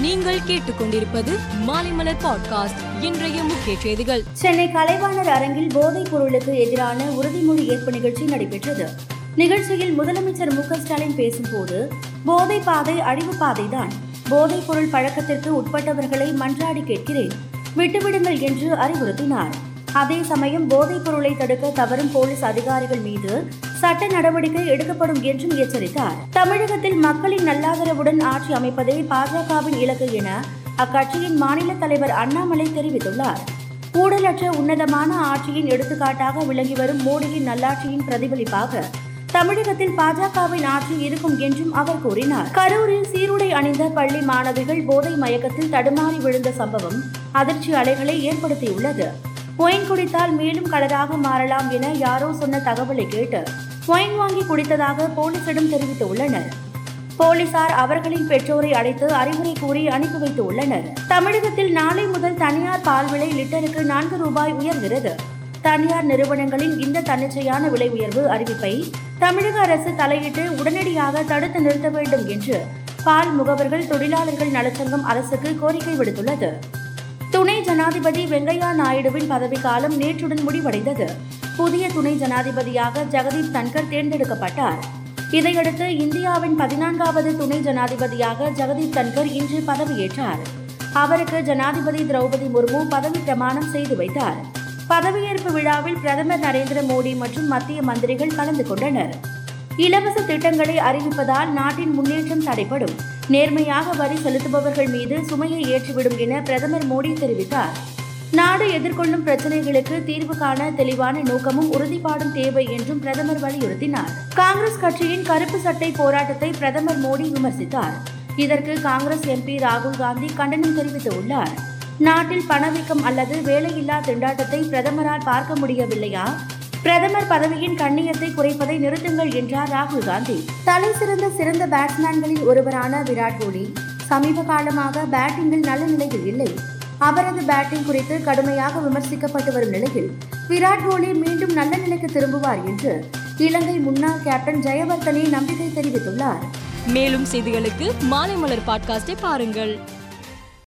நீங்கள் கேட்டுக்கொண்டிருப்பது மாலைமலர் பாட்காஸ்ட் இன்றைய முக்கிய செய்திகள். சென்னை கலைவாணர் அரங்கில் போதைப் பொருளுக்கு எதிரான உறுதிமொழி ஏற்பு நிகழ்ச்சி நடைபெற்றது. நிகழ்ச்சியில் முதலமைச்சர் மு க ஸ்டாலின் பேசும்போது போதை பாதை அழிவு பாதைதான். போதைப் பொருள் பழக்கத்திற்கு உட்பட்டவர்களை மன்றாடி கேட்கிறேன். விட்டுவிடுங்கள் என்று அறிவுறுத்தினார். அதே சமயம் போதைப் பொருளை தடுக்க தவறும் போலீஸ் அதிகாரிகள் மீது சட்ட நடவடிக்கை எடுக்கப்படும் என்றும் எச்சரித்தார். தமிழகத்தில் மக்களின் நல்லாதரவுடன் ஆட்சி அமைப்பதே பாஜகவின் இலக்கு என அக்கட்சியின் மாநில தலைவர் அண்ணாமலை தெரிவித்துள்ளார். ஊழலற்ற உன்னதமான ஆட்சியின் எடுத்துக்காட்டாக விளங்கி வரும் மோடியின் நல்லாட்சியின் பிரதிபலிப்பாக தமிழகத்தில் பாஜகவின் ஆட்சி இருக்கும் என்றும் அவர் கூறினார். கரூரில் சீருடை அணிந்த பள்ளி மாணவிகள் போதை மயக்கத்தில் தடுமாறி விழுந்த சம்பவம் அதிர்ச்சி அலைகளை ஏற்படுத்தியுள்ளது. ஒயின் குடித்தால் மேலும் கடலாக மாறலாம் என யாரோ சொன்ன தகவலை கேட்டு ஒயின் வாங்கி குடித்ததாக போலீசிடம் தெரிவித்துள்ளனர். போலீசார் அவர்களின் பெற்றோரை அழைத்து அறிவுரை கூறி அனுப்பி வைத்து உள்ளனர் தமிழகத்தில் நாளை முதல் தனியார் பால் விலை லிட்டருக்கு நான்கு ரூபாய் உயர்கிறது. தனியார் நிறுவனங்களின் இந்த தன்னிச்சையான விலை உயர்வு அறிவிப்பை தமிழக அரசு தலையிட்டு உடனடியாக தடுத்து நிறுத்த வேண்டும் என்று பால் முகவர்கள் தொழிலாளர்கள் நலச்சங்கம் அரசுக்கு கோரிக்கை விடுத்துள்ளது. துணை ஜனாதிபதி வெங்கையா நாயுடுவின் பதவிக்காலம் நேற்றுடன் முடிவடைந்தது. புதிய துணை ஜனாதிபதியாக ஜெகதீப் தன்கர் தேர்ந்தெடுக்கப்பட்டார். இதையடுத்து இந்தியாவின் பதினான்காவது துணை ஜனாதிபதியாக ஜெகதீப் தன்கர் இன்று பதவியேற்றார். அவருக்கு ஜனாதிபதி திரௌபதி முர்மு பதவி பிரமாணம் செய்து வைத்தார். பதவியேற்பு விழாவில் பிரதமர் நரேந்திர மோடி மற்றும் மத்திய மந்திரிகள் கலந்து கொண்டனர். இலவச திட்டங்களை அறிவிப்பதால் நாட்டின் முன்னேற்றம் தடைப்படும் நேர்மையாக வரி செலுத்துபவர்கள் மீது சுமையை ஏற்றிவிடும் என பிரதமர் மோடி தெரிவித்தார். நாடு எதிர்கொள்ளும் பிரச்சனைகளுக்கு தீர்வு காண தெளிவான நோக்கமும் உறுதிப்பாடும் தேவை என்றும் பிரதமர் வலியுறுத்தினார். காங்கிரஸ் கட்சியின் கருப்பு சட்டை போராட்டத்தை பிரதமர் மோடி விமர்சித்தார். இதற்கு காங்கிரஸ் எம்பி ராகுல் காந்தி கண்டனம் தெரிவித்துள்ளார். நாட்டில் பணவீக்கம் அல்லது வேலையில்லா திண்டாட்டத்தை பிரதமரால் பார்க்க முடியவில்லையா? பிரதமர் பதவியின் கண்ணியத்தை குறைப்பதை நிறுத்துங்கள் என்றார் ராகுல் காந்தி. தலை சிறந்த சிறந்த பேட்ஸ்மேன்களில் ஒருவரான விராட் கோலி. சமீப காலமாக பேட்டிங்கில் நல்ல நிலையில் இல்லை. அவரது பேட்டிங் குறித்து கடுமையாக விமர்சிக்கப்பட்டு வரும் நிலையில் விராட் கோலி மீண்டும் நல்ல நிலைக்கு திரும்புவார் என்று இலங்கை முன்னாள் கேப்டன் ஜெயவர்தனே நம்பிக்கை தெரிவித்துள்ளார். மேலும் செய்திகளுக்கு மாலைமலர் பாட்காஸ்டை பாருங்கள்.